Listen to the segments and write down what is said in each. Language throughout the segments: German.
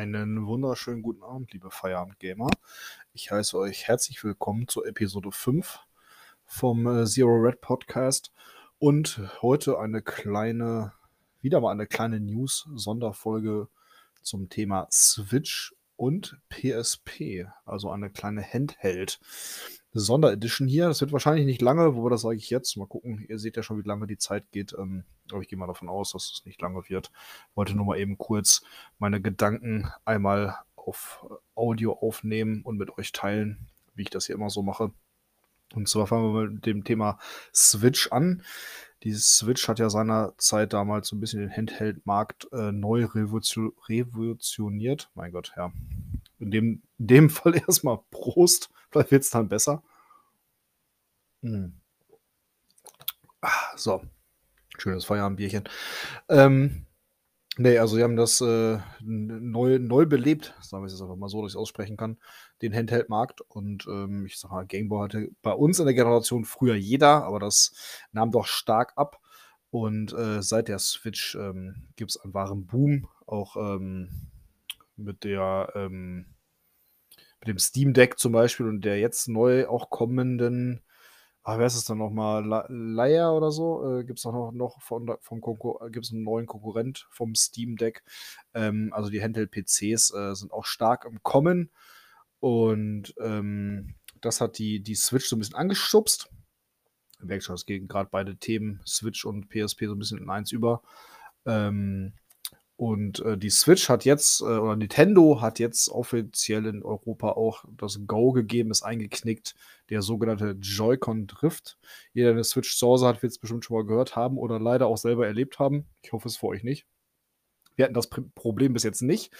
Einen wunderschönen guten Abend, liebe Feierabend-Gamer. Ich heiße euch herzlich willkommen zur Episode 5 vom äh, Zero Red Podcast und heute eine kleine, wieder mal eine kleine News-Sonderfolge zum Thema Switch und PSP, also eine kleine Handheld. Sonderedition hier. Das wird wahrscheinlich nicht lange, wobei das sage ich jetzt. Mal gucken. Ihr seht ja schon, wie lange die Zeit geht. Ähm, aber ich gehe mal davon aus, dass es nicht lange wird. Wollte nur mal eben kurz meine Gedanken einmal auf Audio aufnehmen und mit euch teilen, wie ich das hier immer so mache. Und zwar fangen wir mit dem Thema Switch an. Die Switch hat ja seinerzeit damals so ein bisschen den Handheld-Markt äh, neu revolutioniert. Mein Gott, ja. In dem, in dem Fall erstmal Prost. Vielleicht wird es dann besser. Hm. Ah, so. Schönes Feierabendbierchen. Ähm, nee, also sie haben das äh, neu, neu belebt, sagen wir es jetzt einfach mal so, dass ich es aussprechen kann, den Handheld-Markt. Und ähm, ich sag mal, Gameboy hatte bei uns in der Generation früher jeder, aber das nahm doch stark ab. Und äh, seit der Switch ähm, gibt es einen wahren Boom, auch ähm, mit der ähm, mit dem Steam Deck zum Beispiel und der jetzt neu auch kommenden, ah, wer ist es dann nochmal, Layer oder so, äh, gibt es noch, noch von, vom Konkur gibt es einen neuen Konkurrent vom Steam Deck. Ähm, also die Handheld-PCs äh, sind auch stark im Kommen und ähm, das hat die, die Switch so ein bisschen angeschubst. Merkt schon, es gehen gerade beide Themen, Switch und PSP, so ein bisschen in eins über. Ähm, und äh, die Switch hat jetzt, äh, oder Nintendo hat jetzt offiziell in Europa auch das Go gegeben, ist eingeknickt, der sogenannte Joy-Con Drift. Jeder, der eine Switch zu Hause hat, wird es bestimmt schon mal gehört haben oder leider auch selber erlebt haben. Ich hoffe es für euch nicht. Wir hatten das Problem bis jetzt nicht.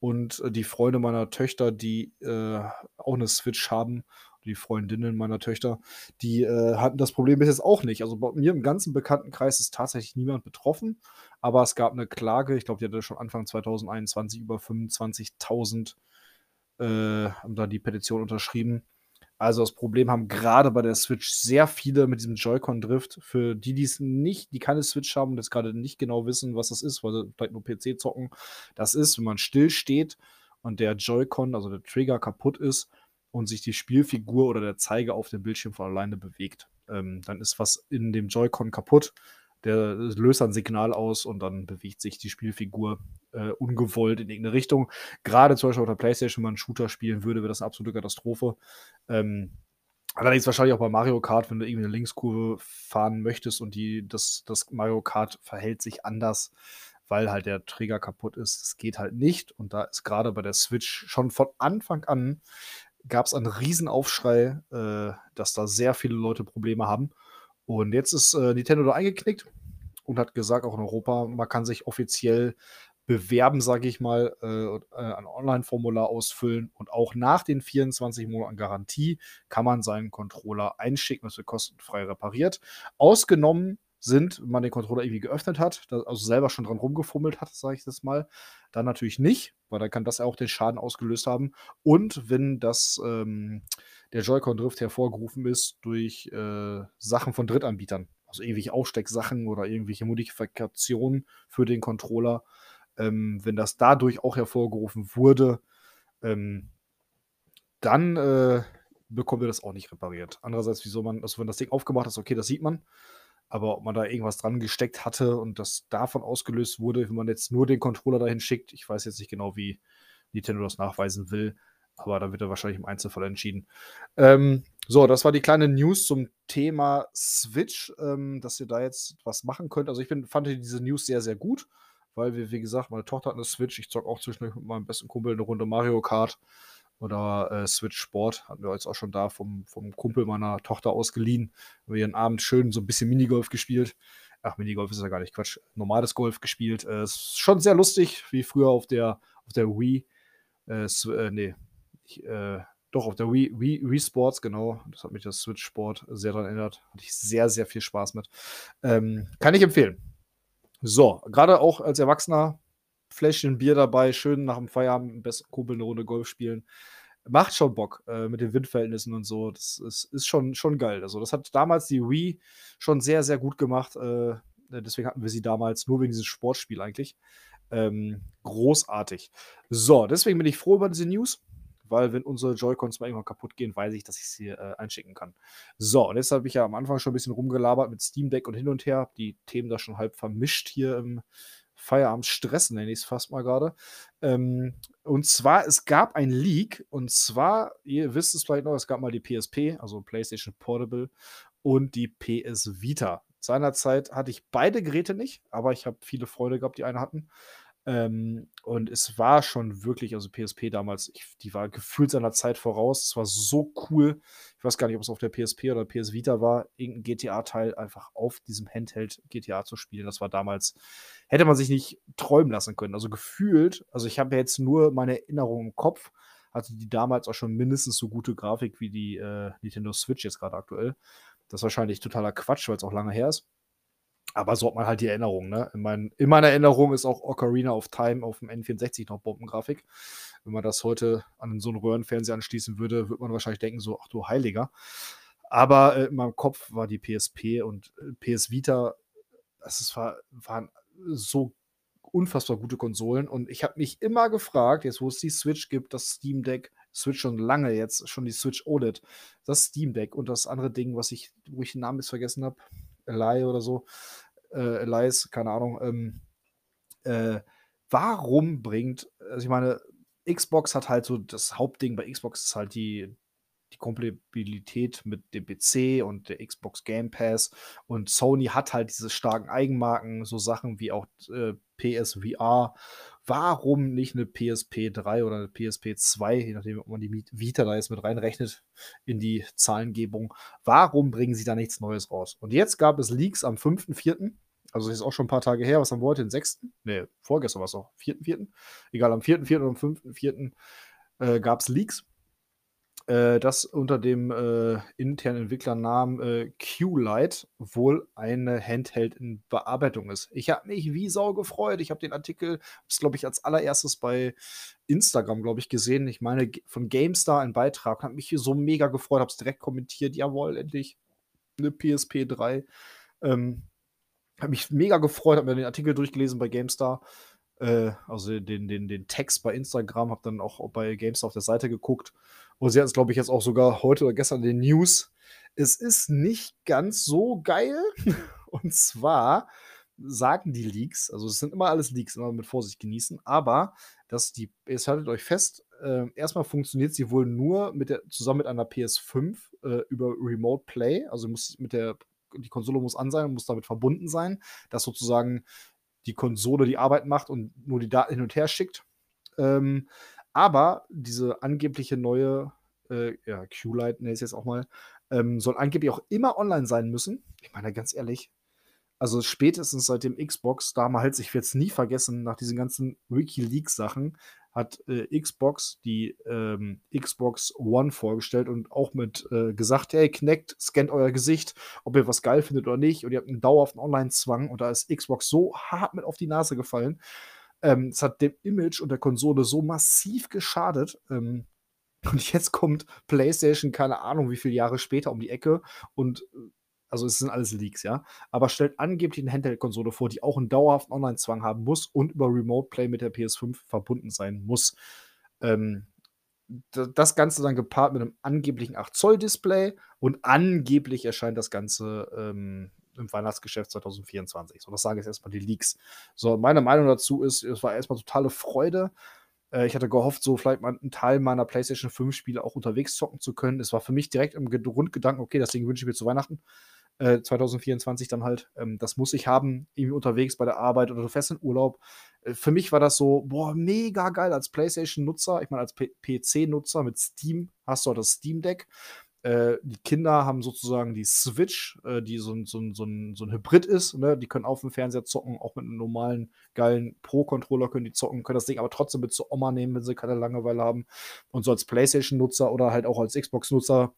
Und äh, die Freunde meiner Töchter, die äh, auch eine Switch haben die Freundinnen meiner Töchter, die äh, hatten das Problem bis jetzt auch nicht. Also bei mir im ganzen Bekanntenkreis ist tatsächlich niemand betroffen, aber es gab eine Klage, ich glaube, die hatte schon Anfang 2021 über 25.000 äh, haben da die Petition unterschrieben. Also das Problem haben gerade bei der Switch sehr viele mit diesem Joy-Con-Drift. Für die, die es nicht, die keine Switch haben und jetzt gerade nicht genau wissen, was das ist, weil sie vielleicht nur PC zocken, das ist, wenn man still steht und der Joy-Con, also der Trigger kaputt ist, und sich die Spielfigur oder der Zeiger auf dem Bildschirm von alleine bewegt. Ähm, dann ist was in dem Joy-Con kaputt. Der löst ein Signal aus und dann bewegt sich die Spielfigur äh, ungewollt in irgendeine Richtung. Gerade zum Beispiel auf der Playstation, wenn man einen Shooter spielen würde, wäre das eine absolute Katastrophe. Ähm, allerdings wahrscheinlich auch bei Mario Kart, wenn du irgendwie eine Linkskurve fahren möchtest und die, das, das Mario Kart verhält sich anders, weil halt der Trigger kaputt ist. Das geht halt nicht. Und da ist gerade bei der Switch schon von Anfang an gab es einen Riesenaufschrei, äh, dass da sehr viele Leute Probleme haben. Und jetzt ist äh, Nintendo da eingeknickt und hat gesagt, auch in Europa, man kann sich offiziell bewerben, sage ich mal, äh, äh, ein Online-Formular ausfüllen und auch nach den 24 Monaten Garantie kann man seinen Controller einschicken, das wird kostenfrei repariert. Ausgenommen sind, wenn man den Controller irgendwie geöffnet hat, also selber schon dran rumgefummelt hat, sage ich das mal, dann natürlich nicht, weil dann kann das ja auch den Schaden ausgelöst haben. Und wenn das ähm, der Joy-Con-Drift hervorgerufen ist durch äh, Sachen von Drittanbietern, also irgendwelche Aufstecksachen oder irgendwelche Modifikationen für den Controller, ähm, wenn das dadurch auch hervorgerufen wurde, ähm, dann äh, bekommt ihr das auch nicht repariert. Andererseits, wieso man, also wenn das Ding aufgemacht ist, okay, das sieht man. Aber ob man da irgendwas dran gesteckt hatte und das davon ausgelöst wurde, wenn man jetzt nur den Controller dahin schickt, ich weiß jetzt nicht genau, wie Nintendo das nachweisen will, aber da wird er wahrscheinlich im Einzelfall entschieden. Ähm, so, das war die kleine News zum Thema Switch, ähm, dass ihr da jetzt was machen könnt. Also ich bin, fand diese News sehr, sehr gut, weil wir, wie gesagt, meine Tochter hat eine Switch, ich zocke auch zwischendurch mit meinem besten Kumpel eine Runde Mario Kart oder äh, Switch Sport hatten wir jetzt auch schon da vom, vom Kumpel meiner Tochter ausgeliehen. Haben wir ihren Abend schön so ein bisschen Minigolf gespielt. Ach, Minigolf ist ja gar nicht Quatsch. Normales Golf gespielt. Äh, ist schon sehr lustig, wie früher auf der, auf der Wii. Äh, äh, nee, ich, äh, doch, auf der Wii, Wii, Wii Sports, genau. Das hat mich das Switch Sport sehr daran erinnert. Hatte ich sehr, sehr viel Spaß mit. Ähm, kann ich empfehlen. So, gerade auch als Erwachsener Fläschchen Bier dabei, schön nach dem Feierabend im besten Kumpel eine Runde Golf spielen. Macht schon Bock äh, mit den Windverhältnissen und so. Das ist, ist schon, schon geil. Also, das hat damals die Wii schon sehr, sehr gut gemacht. Äh, deswegen hatten wir sie damals nur wegen dieses Sportspiel eigentlich. Ähm, großartig. So, deswegen bin ich froh über diese News, weil wenn unsere Joy-Cons mal irgendwann kaputt gehen, weiß ich, dass ich sie äh, einschicken kann. So, und jetzt habe ich ja am Anfang schon ein bisschen rumgelabert mit Steam Deck und hin und her, die Themen da schon halb vermischt hier im Feierabendstress, nenne ich es fast mal gerade. Ähm, und zwar, es gab ein Leak, und zwar, ihr wisst es vielleicht noch, es gab mal die PSP, also PlayStation Portable, und die PS Vita. Seinerzeit hatte ich beide Geräte nicht, aber ich habe viele Freunde gehabt, die eine hatten. Ähm, und es war schon wirklich, also PSP damals, ich, die war gefühlt seiner Zeit voraus. Es war so cool. Ich weiß gar nicht, ob es auf der PSP oder PS Vita war, irgendein GTA-Teil einfach auf diesem Handheld GTA zu spielen. Das war damals, hätte man sich nicht träumen lassen können. Also gefühlt, also ich habe jetzt nur meine Erinnerung im Kopf, hatte die damals auch schon mindestens so gute Grafik wie die äh, Nintendo Switch jetzt gerade aktuell. Das ist wahrscheinlich totaler Quatsch, weil es auch lange her ist. Aber so hat man halt die Erinnerung, ne? In, mein, in meiner Erinnerung ist auch Ocarina of Time auf dem N64 noch Bombengrafik. Wenn man das heute an so einen Röhrenfernseher anschließen würde, würde man wahrscheinlich denken, so, ach du Heiliger. Aber äh, in meinem Kopf war die PSP und äh, PS Vita, das ist, war, waren so unfassbar gute Konsolen. Und ich habe mich immer gefragt, jetzt wo es die Switch gibt, das Steam Deck, Switch schon lange jetzt, schon die Switch OLED, das Steam Deck und das andere Ding, was ich, wo ich den Namen jetzt vergessen habe, Eli oder so, äh, Elias, keine Ahnung, ähm, äh, warum bringt, also ich meine, Xbox hat halt so das Hauptding bei Xbox ist halt die, die Kompatibilität mit dem PC und der Xbox Game Pass und Sony hat halt diese starken Eigenmarken, so Sachen wie auch äh, PSVR. Warum nicht eine PSP 3 oder eine PSP 2, je nachdem, ob man die Vita da jetzt mit reinrechnet in die Zahlengebung? Warum bringen sie da nichts Neues raus? Und jetzt gab es Leaks am 5.4. Also das ist auch schon ein paar Tage her. Was haben wir heute? Den 6.? Ne, vorgestern war es auch. 4.4. Egal, am 4.4. und am 5.4. Äh, gab es Leaks äh, das unter dem äh, internen Entwicklernamen äh, Q-Lite wohl eine Handheld in Bearbeitung ist. Ich habe mich wie Sau gefreut. Ich habe den Artikel, glaube ich als allererstes bei Instagram, glaube ich, gesehen. Ich meine, von GameStar ein Beitrag, habe mich so mega gefreut, habe es direkt kommentiert. Jawohl, endlich eine PSP 3. Ähm, habe mich mega gefreut, habe mir den Artikel durchgelesen bei GameStar äh, also den, den, den Text bei Instagram, habe dann auch bei GameStar auf der Seite geguckt und sie hat es, glaube ich, jetzt auch sogar heute oder gestern in den News. Es ist nicht ganz so geil. Und zwar sagen die Leaks, also es sind immer alles Leaks, immer mit Vorsicht genießen, aber dass die, jetzt haltet euch fest, äh, erstmal funktioniert sie wohl nur mit der, zusammen mit einer PS5 äh, über Remote Play, also muss mit der, die Konsole muss an sein und muss damit verbunden sein, dass sozusagen die Konsole die Arbeit macht und nur die Daten hin und her schickt. Ähm, aber diese angebliche neue, äh, ja, Q-Light, ne, ist jetzt auch mal, ähm, soll angeblich auch immer online sein müssen. Ich meine, ganz ehrlich, also spätestens seit dem Xbox, damals, ich werde es nie vergessen, nach diesen ganzen WikiLeaks-Sachen, hat äh, Xbox die ähm, Xbox One vorgestellt und auch mit äh, gesagt, hey, Kinect, scannt euer Gesicht, ob ihr was geil findet oder nicht. Und ihr habt einen dauerhaften Online-Zwang und da ist Xbox so hart mit auf die Nase gefallen. Ähm, es hat dem Image und der Konsole so massiv geschadet. Ähm, und jetzt kommt PlayStation, keine Ahnung, wie viele Jahre später um die Ecke und also es sind alles Leaks, ja, aber stellt angeblich eine Handheld-Konsole vor, die auch einen dauerhaften Online-Zwang haben muss und über Remote Play mit der PS5 verbunden sein muss. Ähm, das Ganze dann gepaart mit einem angeblichen 8-Zoll-Display und angeblich erscheint das Ganze ähm, im Weihnachtsgeschäft 2024. So, das sage ich erstmal die Leaks. So, meine Meinung dazu ist, es war erstmal totale Freude. Äh, ich hatte gehofft, so vielleicht mal einen Teil meiner PlayStation 5 Spiele auch unterwegs zocken zu können. Es war für mich direkt im Grundgedanken, okay, das Ding wünsche ich mir zu Weihnachten. 2024 äh, dann halt. Ähm, das muss ich haben, irgendwie unterwegs bei der Arbeit oder fest in Urlaub. Äh, für mich war das so, boah, mega geil als PlayStation-Nutzer. Ich meine, als PC-Nutzer mit Steam hast du auch das Steam Deck. Äh, die Kinder haben sozusagen die Switch, äh, die so ein, so, so, so ein Hybrid ist. Ne? Die können auf dem Fernseher zocken, auch mit einem normalen, geilen Pro-Controller können die zocken, können das Ding aber trotzdem mit zur Oma nehmen, wenn sie keine Langeweile haben. Und so als PlayStation-Nutzer oder halt auch als Xbox-Nutzer,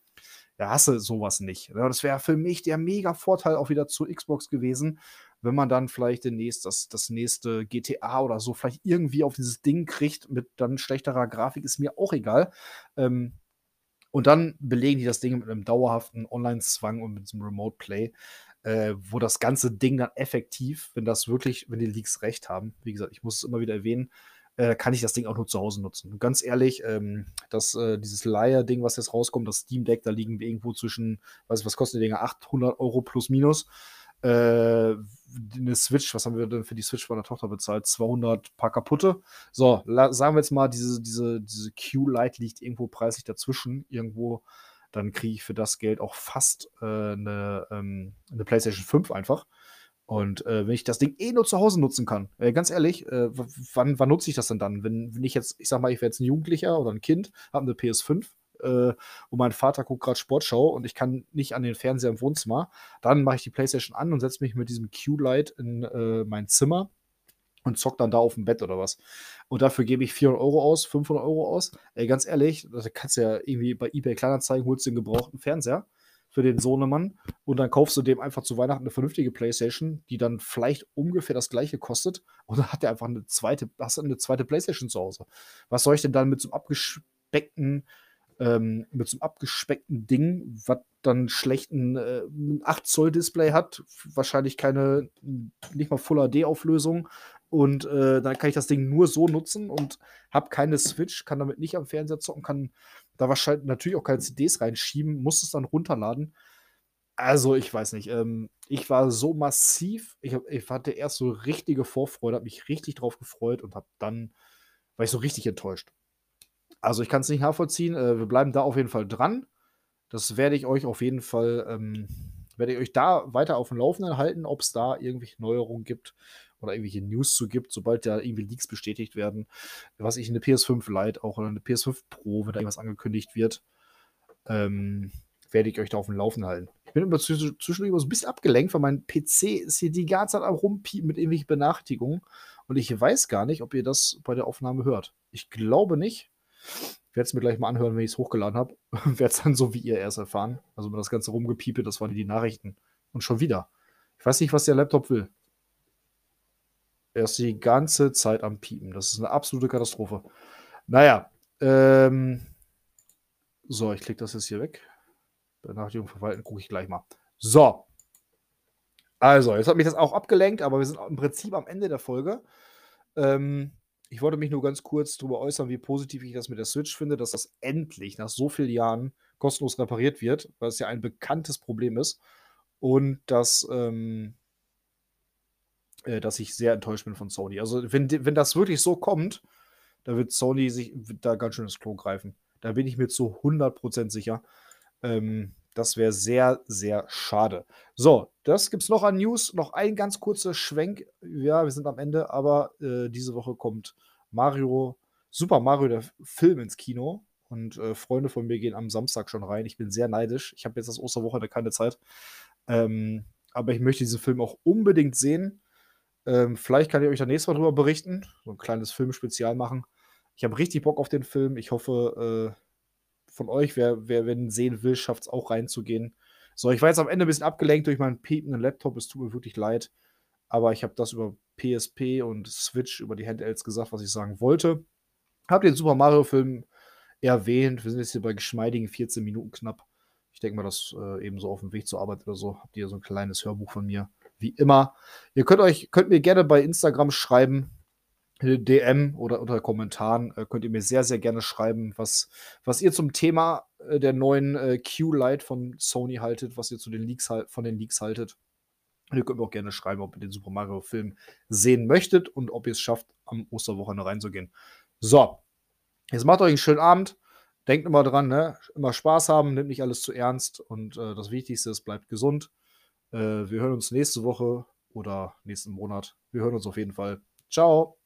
ja, hast du sowas nicht. Ne? Das wäre für mich der mega Vorteil auch wieder zu Xbox gewesen, wenn man dann vielleicht demnächst das, das nächste GTA oder so vielleicht irgendwie auf dieses Ding kriegt mit dann schlechterer Grafik, ist mir auch egal. Ähm, und dann belegen die das Ding mit einem dauerhaften Online-Zwang und mit diesem Remote Play. äh, wo das ganze Ding dann effektiv, wenn das wirklich, wenn die Leaks recht haben, wie gesagt, ich muss es immer wieder erwähnen, äh, kann ich das Ding auch nur zu Hause nutzen. Und ganz ehrlich, ähm, das, äh, dieses Leier-Ding, was jetzt rauskommt, das Steam Deck, da liegen wir irgendwo zwischen, weiß ich, was kosten die Dinger? 800 Euro plus minus. Äh, eine Switch, was haben wir denn für die Switch meiner Tochter bezahlt? 200 paar kaputte. So, sagen wir jetzt mal, diese, diese, diese Q-Lite liegt irgendwo preislich dazwischen, irgendwo dann kriege ich für das Geld auch fast äh, eine, ähm, eine PlayStation 5 einfach. Und äh, wenn ich das Ding eh nur zu Hause nutzen kann, äh, ganz ehrlich, äh, wann, wann nutze ich das denn dann? Wenn, wenn ich jetzt, ich sag mal, ich wäre jetzt ein Jugendlicher oder ein Kind, habe eine PS5 äh, und mein Vater guckt gerade Sportschau und ich kann nicht an den Fernseher im Wohnzimmer, dann mache ich die PlayStation an und setze mich mit diesem Q-Light in äh, mein Zimmer und zock dann da auf dem Bett oder was. Und dafür gebe ich 400 Euro aus, 500 Euro aus. Ey, ganz ehrlich, da kannst du ja irgendwie bei eBay Kleinanzeigen, holst du den gebrauchten Fernseher für den Sohnemann und dann kaufst du dem einfach zu Weihnachten eine vernünftige Playstation, die dann vielleicht ungefähr das gleiche kostet und dann hat er einfach eine zweite, hast du eine zweite Playstation zu Hause. Was soll ich denn dann mit so einem abgespeckten ähm, mit so einem abgespeckten Ding, was dann schlechten äh, 8 Zoll Display hat, wahrscheinlich keine, nicht mal Full HD Auflösung und äh, dann kann ich das Ding nur so nutzen und habe keine Switch, kann damit nicht am Fernseher zocken, kann da wahrscheinlich natürlich auch keine CDs reinschieben, muss es dann runterladen. Also, ich weiß nicht. Ähm, ich war so massiv, ich, hab, ich hatte erst so richtige Vorfreude, habe mich richtig drauf gefreut und habe dann, war ich so richtig enttäuscht. Also ich kann es nicht nachvollziehen. Äh, wir bleiben da auf jeden Fall dran. Das werde ich euch auf jeden Fall, ähm, werde ich euch da weiter auf dem Laufenden halten, ob es da irgendwelche Neuerungen gibt oder irgendwelche News zu gibt, sobald da irgendwie Leaks bestätigt werden. Was ich eine PS5 Lite auch oder eine PS5 Pro, wenn da irgendwas angekündigt wird, ähm, werde ich euch da auf dem Laufenden halten. Ich bin immer zwischendurch immer so ein bisschen abgelenkt, weil mein PC ist hier die ganze Zeit am Rumpiepen mit irgendwelchen Benachrichtigungen und ich weiß gar nicht, ob ihr das bei der Aufnahme hört. Ich glaube nicht. Ich werde es mir gleich mal anhören, wenn ich es hochgeladen habe. werde es dann so wie ihr erst erfahren. Also das ganze Rumgepiepe, das waren die Nachrichten. Und schon wieder. Ich weiß nicht, was der Laptop will. Er ist die ganze Zeit am Piepen. Das ist eine absolute Katastrophe. Naja, ähm, so, ich klicke das jetzt hier weg. Benachrichtigung verwalten, gucke ich gleich mal. So. Also, jetzt hat mich das auch abgelenkt, aber wir sind im Prinzip am Ende der Folge. Ähm, ich wollte mich nur ganz kurz darüber äußern, wie positiv ich das mit der Switch finde, dass das endlich nach so vielen Jahren kostenlos repariert wird, weil es ja ein bekanntes Problem ist. Und dass, ähm, äh, dass ich sehr enttäuscht bin von Sony. Also, wenn, wenn das wirklich so kommt, da wird Sony sich da ganz schön ins Klo greifen. Da bin ich mir zu 100% sicher. Ähm, das wäre sehr, sehr schade. So, das gibt es noch an News. Noch ein ganz kurzer Schwenk. Ja, wir sind am Ende, aber äh, diese Woche kommt Mario, Super Mario, der Film ins Kino. Und äh, Freunde von mir gehen am Samstag schon rein. Ich bin sehr neidisch. Ich habe jetzt das Osterwochenende keine Zeit. Ähm, aber ich möchte diesen Film auch unbedingt sehen. Ähm, vielleicht kann ich euch da nächstes Mal drüber berichten. So ein kleines Filmspezial machen. Ich habe richtig Bock auf den Film. Ich hoffe, äh, von euch, wer, wer wenn sehen will, schafft es auch reinzugehen. So, ich war jetzt am Ende ein bisschen abgelenkt durch meinen piependen Laptop. Es tut mir wirklich leid. Aber ich habe das über PSP und Switch, über die Handhelds gesagt, was ich sagen wollte. Habt den Super Mario-Film erwähnt. Wir sind jetzt hier bei geschmeidigen 14 Minuten knapp. Ich denke mal, das äh, eben so auf dem Weg zur Arbeit oder so. Habt ihr so ein kleines Hörbuch von mir. Wie immer. Ihr könnt euch, könnt mir gerne bei Instagram schreiben, DM oder unter Kommentaren äh, könnt ihr mir sehr, sehr gerne schreiben, was, was ihr zum Thema äh, der neuen äh, Q-Lite von Sony haltet, was ihr zu den Leaks von den Leaks haltet. Und ihr könnt mir auch gerne schreiben, ob ihr den Super Mario-Film sehen möchtet und ob ihr es schafft, am Osterwochenende reinzugehen. So, jetzt macht euch einen schönen Abend. Denkt immer dran, ne? immer Spaß haben, nimmt nicht alles zu ernst. Und äh, das Wichtigste ist, bleibt gesund. Äh, wir hören uns nächste Woche oder nächsten Monat. Wir hören uns auf jeden Fall. Ciao.